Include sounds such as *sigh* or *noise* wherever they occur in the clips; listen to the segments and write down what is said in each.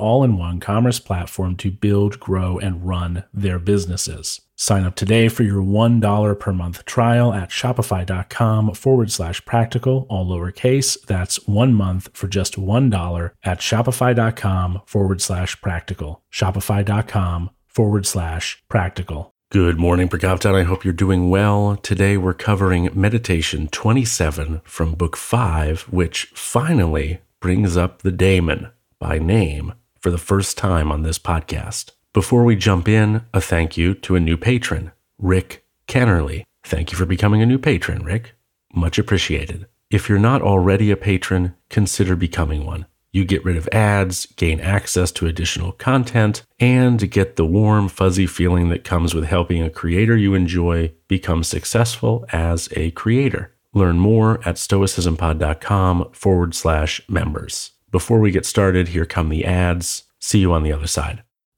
all in one commerce platform to build, grow, and run their businesses. Sign up today for your $1 per month trial at shopify.com forward slash practical, all lowercase. That's one month for just $1 at shopify.com forward slash practical. Shopify.com forward slash practical. Good morning, Prokopton. I hope you're doing well. Today we're covering Meditation 27 from Book 5, which finally brings up the daemon by name for the first time on this podcast. Before we jump in, a thank you to a new patron, Rick Kennerly. Thank you for becoming a new patron, Rick. Much appreciated. If you're not already a patron, consider becoming one. You get rid of ads, gain access to additional content, and get the warm, fuzzy feeling that comes with helping a creator you enjoy become successful as a creator. Learn more at stoicismpod.com forward slash members. Before we get started, here come the ads. See you on the other side.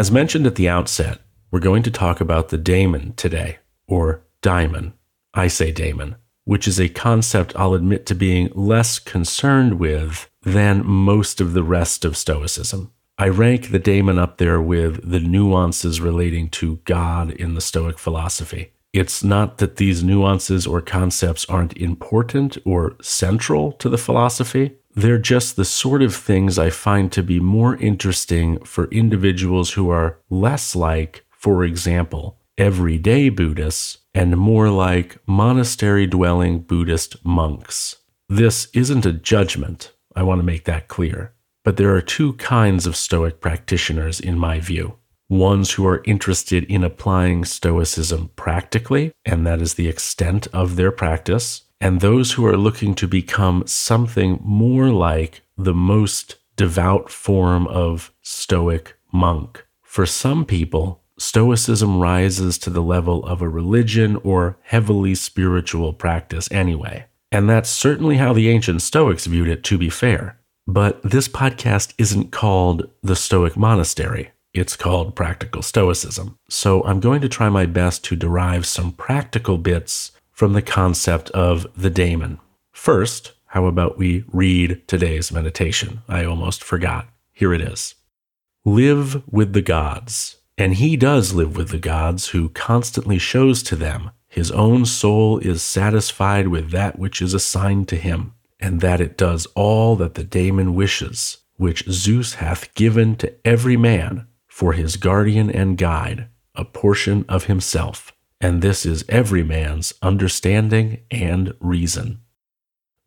As mentioned at the outset, we're going to talk about the daemon today, or daimon. I say daemon, which is a concept I'll admit to being less concerned with than most of the rest of Stoicism. I rank the daemon up there with the nuances relating to God in the Stoic philosophy. It's not that these nuances or concepts aren't important or central to the philosophy. They're just the sort of things I find to be more interesting for individuals who are less like, for example, everyday Buddhists and more like monastery dwelling Buddhist monks. This isn't a judgment. I want to make that clear. But there are two kinds of Stoic practitioners, in my view ones who are interested in applying Stoicism practically, and that is the extent of their practice, and those who are looking to become something more like the most devout form of Stoic monk. For some people, Stoicism rises to the level of a religion or heavily spiritual practice anyway. And that's certainly how the ancient Stoics viewed it, to be fair. But this podcast isn't called the Stoic Monastery. It's called Practical Stoicism. So I'm going to try my best to derive some practical bits from the concept of the daemon. First, how about we read today's meditation? I almost forgot. Here it is Live with the gods. And he does live with the gods who constantly shows to them his own soul is satisfied with that which is assigned to him, and that it does all that the daemon wishes, which Zeus hath given to every man for his guardian and guide, a portion of himself. And this is every man's understanding and reason.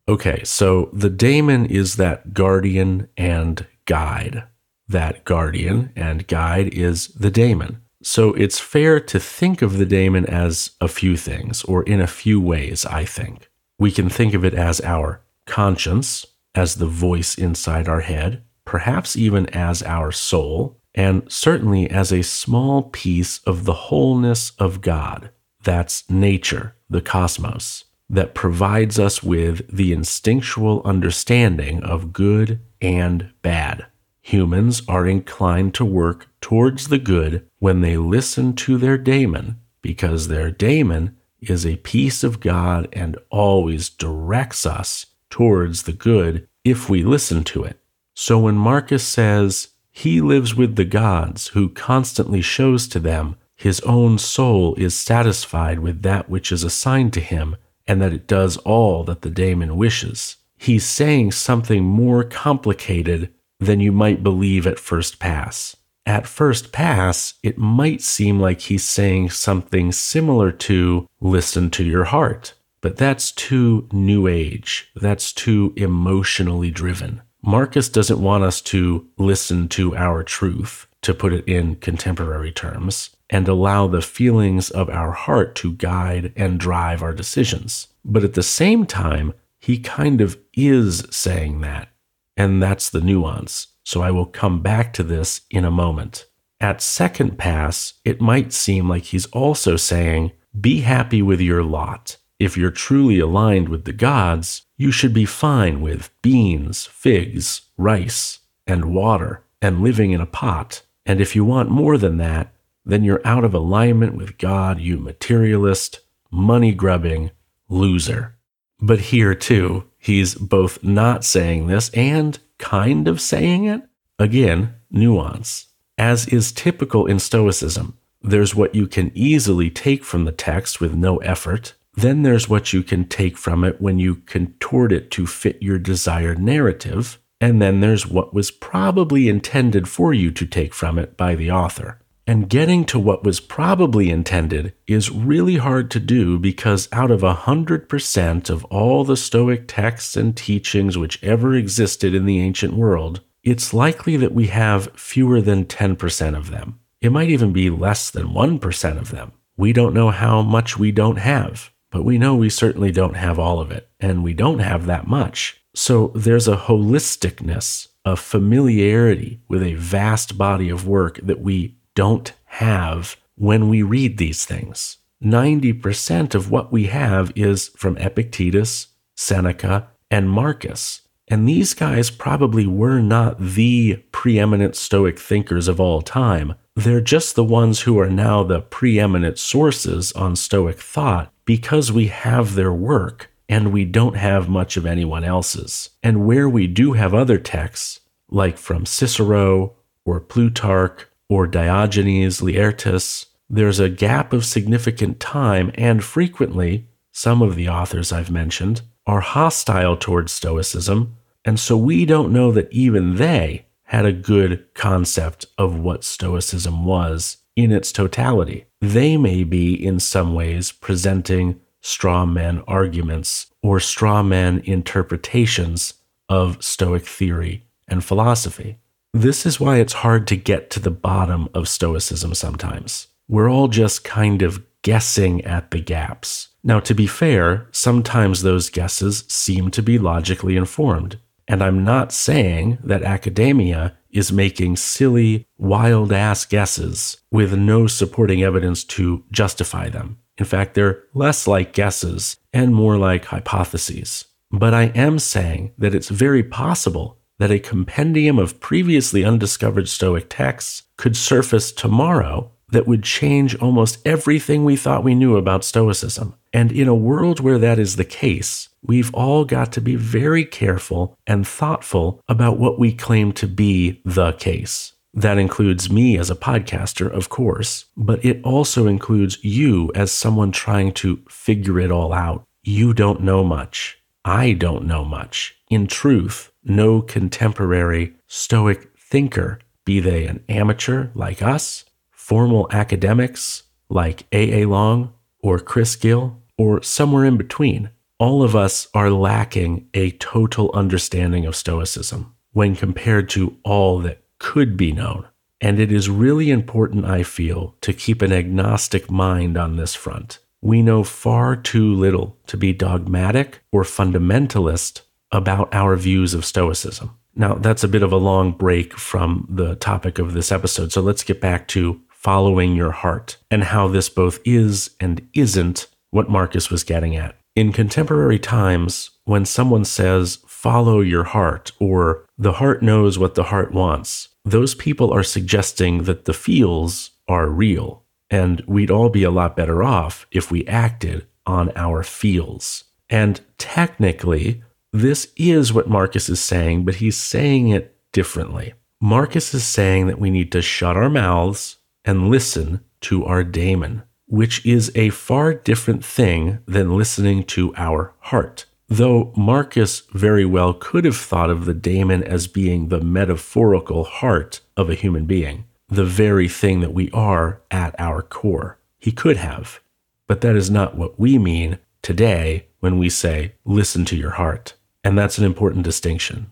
Okay, so the daemon is that guardian and guide. That guardian and guide is the daemon. So it's fair to think of the daemon as a few things, or in a few ways, I think. We can think of it as our conscience, as the voice inside our head, perhaps even as our soul, and certainly as a small piece of the wholeness of God. That's nature, the cosmos, that provides us with the instinctual understanding of good and bad. Humans are inclined to work towards the good when they listen to their daemon, because their daemon is a piece of God and always directs us towards the good if we listen to it. So when Marcus says, He lives with the gods who constantly shows to them his own soul is satisfied with that which is assigned to him, and that it does all that the daemon wishes. He's saying something more complicated than you might believe at first pass. At first pass, it might seem like he's saying something similar to listen to your heart, but that's too new age. That's too emotionally driven. Marcus doesn't want us to listen to our truth, to put it in contemporary terms, and allow the feelings of our heart to guide and drive our decisions. But at the same time, he kind of is saying that. And that's the nuance. So I will come back to this in a moment. At second pass, it might seem like he's also saying, Be happy with your lot. If you're truly aligned with the gods, you should be fine with beans, figs, rice, and water, and living in a pot. And if you want more than that, then you're out of alignment with God, you materialist, money grubbing loser. But here, too, he's both not saying this and kind of saying it. Again, nuance. As is typical in Stoicism, there's what you can easily take from the text with no effort. Then there's what you can take from it when you contort it to fit your desired narrative. And then there's what was probably intended for you to take from it by the author. And getting to what was probably intended is really hard to do because out of 100% of all the Stoic texts and teachings which ever existed in the ancient world, it's likely that we have fewer than 10% of them. It might even be less than 1% of them. We don't know how much we don't have, but we know we certainly don't have all of it, and we don't have that much. So there's a holisticness, a familiarity with a vast body of work that we don't have when we read these things. 90% of what we have is from Epictetus, Seneca, and Marcus. And these guys probably were not the preeminent Stoic thinkers of all time. They're just the ones who are now the preeminent sources on Stoic thought because we have their work and we don't have much of anyone else's. And where we do have other texts, like from Cicero or Plutarch or Diogenes Laertius, there's a gap of significant time, and frequently, some of the authors I've mentioned are hostile towards Stoicism, and so we don't know that even they had a good concept of what Stoicism was in its totality. They may be, in some ways, presenting straw man arguments or straw man interpretations of Stoic theory and philosophy. This is why it's hard to get to the bottom of Stoicism sometimes. We're all just kind of guessing at the gaps. Now, to be fair, sometimes those guesses seem to be logically informed. And I'm not saying that academia is making silly, wild ass guesses with no supporting evidence to justify them. In fact, they're less like guesses and more like hypotheses. But I am saying that it's very possible that a compendium of previously undiscovered Stoic texts could surface tomorrow that would change almost everything we thought we knew about Stoicism. And in a world where that is the case, we've all got to be very careful and thoughtful about what we claim to be the case. That includes me as a podcaster, of course, but it also includes you as someone trying to figure it all out. You don't know much. I don't know much. In truth, no contemporary Stoic thinker, be they an amateur like us formal academics like A.A. Long or Chris Gill or somewhere in between, all of us are lacking a total understanding of Stoicism when compared to all that could be known. And it is really important, I feel, to keep an agnostic mind on this front. We know far too little to be dogmatic or fundamentalist about our views of Stoicism. Now, that's a bit of a long break from the topic of this episode, so let's get back to following your heart, and how this both is and isn't what Marcus was getting at. In contemporary times, when someone says, follow your heart, or the heart knows what the heart wants, those people are suggesting that the feels are real. And we'd all be a lot better off if we acted on our feels. And technically, this is what Marcus is saying, but he's saying it differently. Marcus is saying that we need to shut our mouths and listen to our daemon, which is a far different thing than listening to our heart. Though Marcus very well could have thought of the daemon as being the metaphorical heart of a human being, the very thing that we are at our core. He could have. But that is not what we mean today when we say, listen to your heart. And that's an important distinction.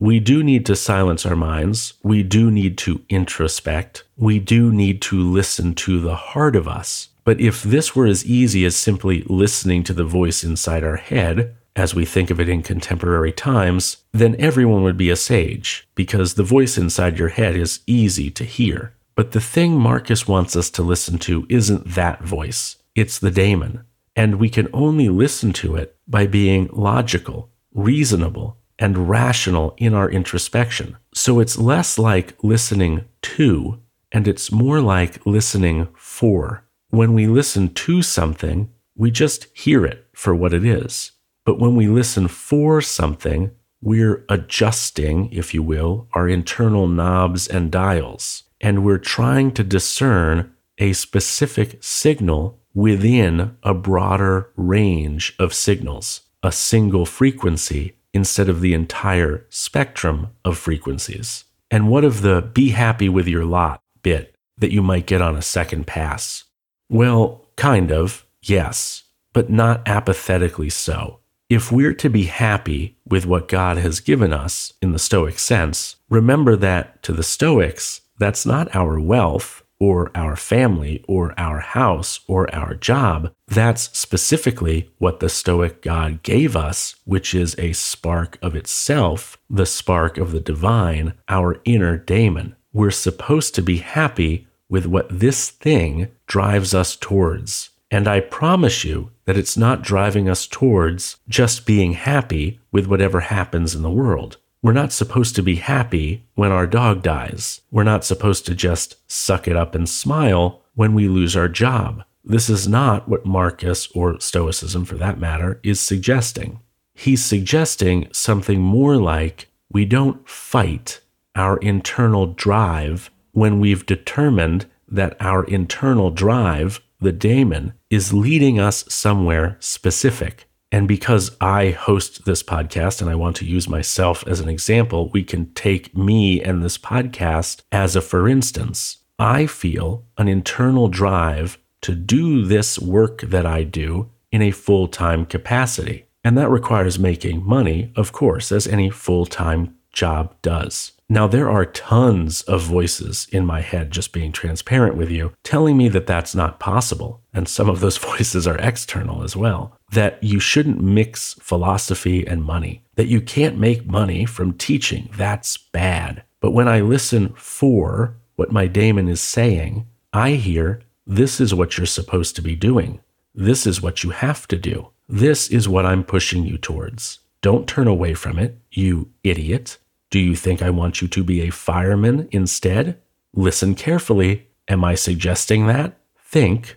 We do need to silence our minds. We do need to introspect. We do need to listen to the heart of us. But if this were as easy as simply listening to the voice inside our head, as we think of it in contemporary times, then everyone would be a sage, because the voice inside your head is easy to hear. But the thing Marcus wants us to listen to isn't that voice, it's the daemon. And we can only listen to it by being logical, reasonable, and rational in our introspection. So it's less like listening to, and it's more like listening for. When we listen to something, we just hear it for what it is. But when we listen for something, we're adjusting, if you will, our internal knobs and dials, and we're trying to discern a specific signal within a broader range of signals, a single frequency instead of the entire spectrum of frequencies? And what of the be happy with your lot bit that you might get on a second pass? Well, kind of, yes, but not apathetically so. If we're to be happy with what God has given us in the Stoic sense, remember that to the Stoics, that's not our wealth or our family or our house or our job. That's specifically what the Stoic God gave us, which is a spark of itself, the spark of the divine, our inner daemon. We're supposed to be happy with what this thing drives us towards. And I promise you that it's not driving us towards just being happy with whatever happens in the world. We're not supposed to be happy when our dog dies. We're not supposed to just suck it up and smile when we lose our job. This is not what Marcus, or Stoicism for that matter, is suggesting. He's suggesting something more like we don't fight our internal drive when we've determined that our internal drive, the daemon, is leading us somewhere specific. And because I host this podcast and I want to use myself as an example, we can take me and this podcast as a for instance. I feel an internal drive to do this work that I do in a full time capacity. And that requires making money, of course, as any full time job does. Now, there are tons of voices in my head, just being transparent with you, telling me that that's not possible. And some of those *laughs* voices are external as well. That you shouldn't mix philosophy and money, that you can't make money from teaching. That's bad. But when I listen for what my daemon is saying, I hear this is what you're supposed to be doing. This is what you have to do. This is what I'm pushing you towards. Don't turn away from it, you idiot. Do you think I want you to be a fireman instead? Listen carefully. Am I suggesting that? Think.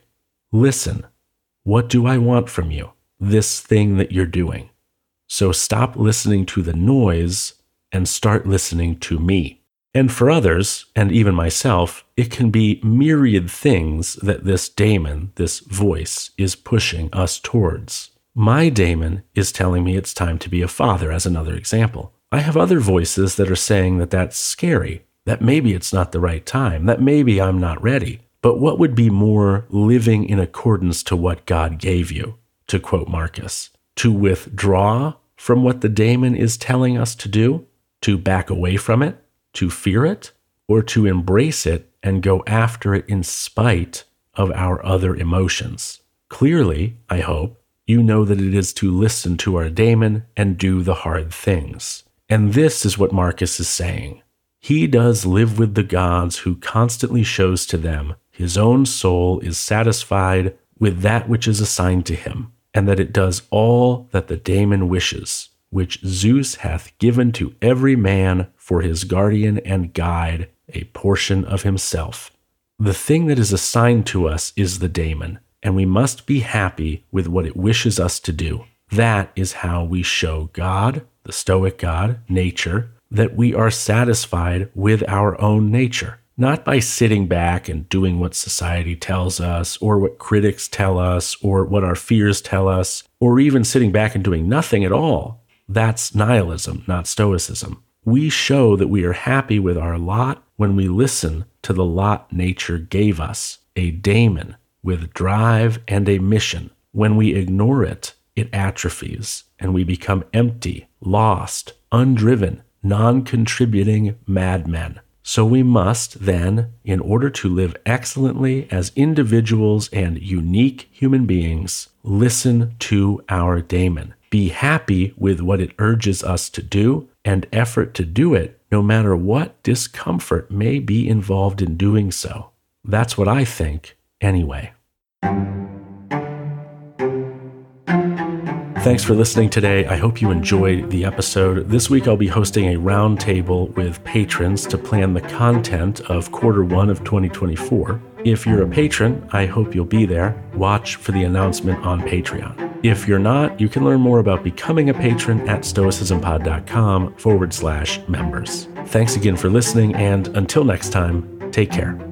Listen. What do I want from you? This thing that you're doing. So stop listening to the noise and start listening to me. And for others, and even myself, it can be myriad things that this daemon, this voice, is pushing us towards. My daemon is telling me it's time to be a father, as another example. I have other voices that are saying that that's scary, that maybe it's not the right time, that maybe I'm not ready. But what would be more living in accordance to what God gave you, to quote Marcus? To withdraw from what the daemon is telling us to do? To back away from it? To fear it? Or to embrace it and go after it in spite of our other emotions? Clearly, I hope, you know that it is to listen to our daemon and do the hard things. And this is what Marcus is saying. He does live with the gods who constantly shows to them his own soul is satisfied with that which is assigned to him, and that it does all that the daemon wishes, which Zeus hath given to every man for his guardian and guide, a portion of himself. The thing that is assigned to us is the daemon, and we must be happy with what it wishes us to do. That is how we show God the Stoic God, nature, that we are satisfied with our own nature, not by sitting back and doing what society tells us, or what critics tell us, or what our fears tell us, or even sitting back and doing nothing at all. That's nihilism, not Stoicism. We show that we are happy with our lot when we listen to the lot nature gave us, a daemon with drive and a mission. When we ignore it, it atrophies and we become empty, lost, undriven, non contributing madmen. So we must then, in order to live excellently as individuals and unique human beings, listen to our daemon. Be happy with what it urges us to do and effort to do it, no matter what discomfort may be involved in doing so. That's what I think, anyway. Thanks for listening today. I hope you enjoyed the episode. This week, I'll be hosting a roundtable with patrons to plan the content of quarter one of 2024. If you're a patron, I hope you'll be there. Watch for the announcement on Patreon. If you're not, you can learn more about becoming a patron at stoicismpod.com forward slash members. Thanks again for listening, and until next time, take care.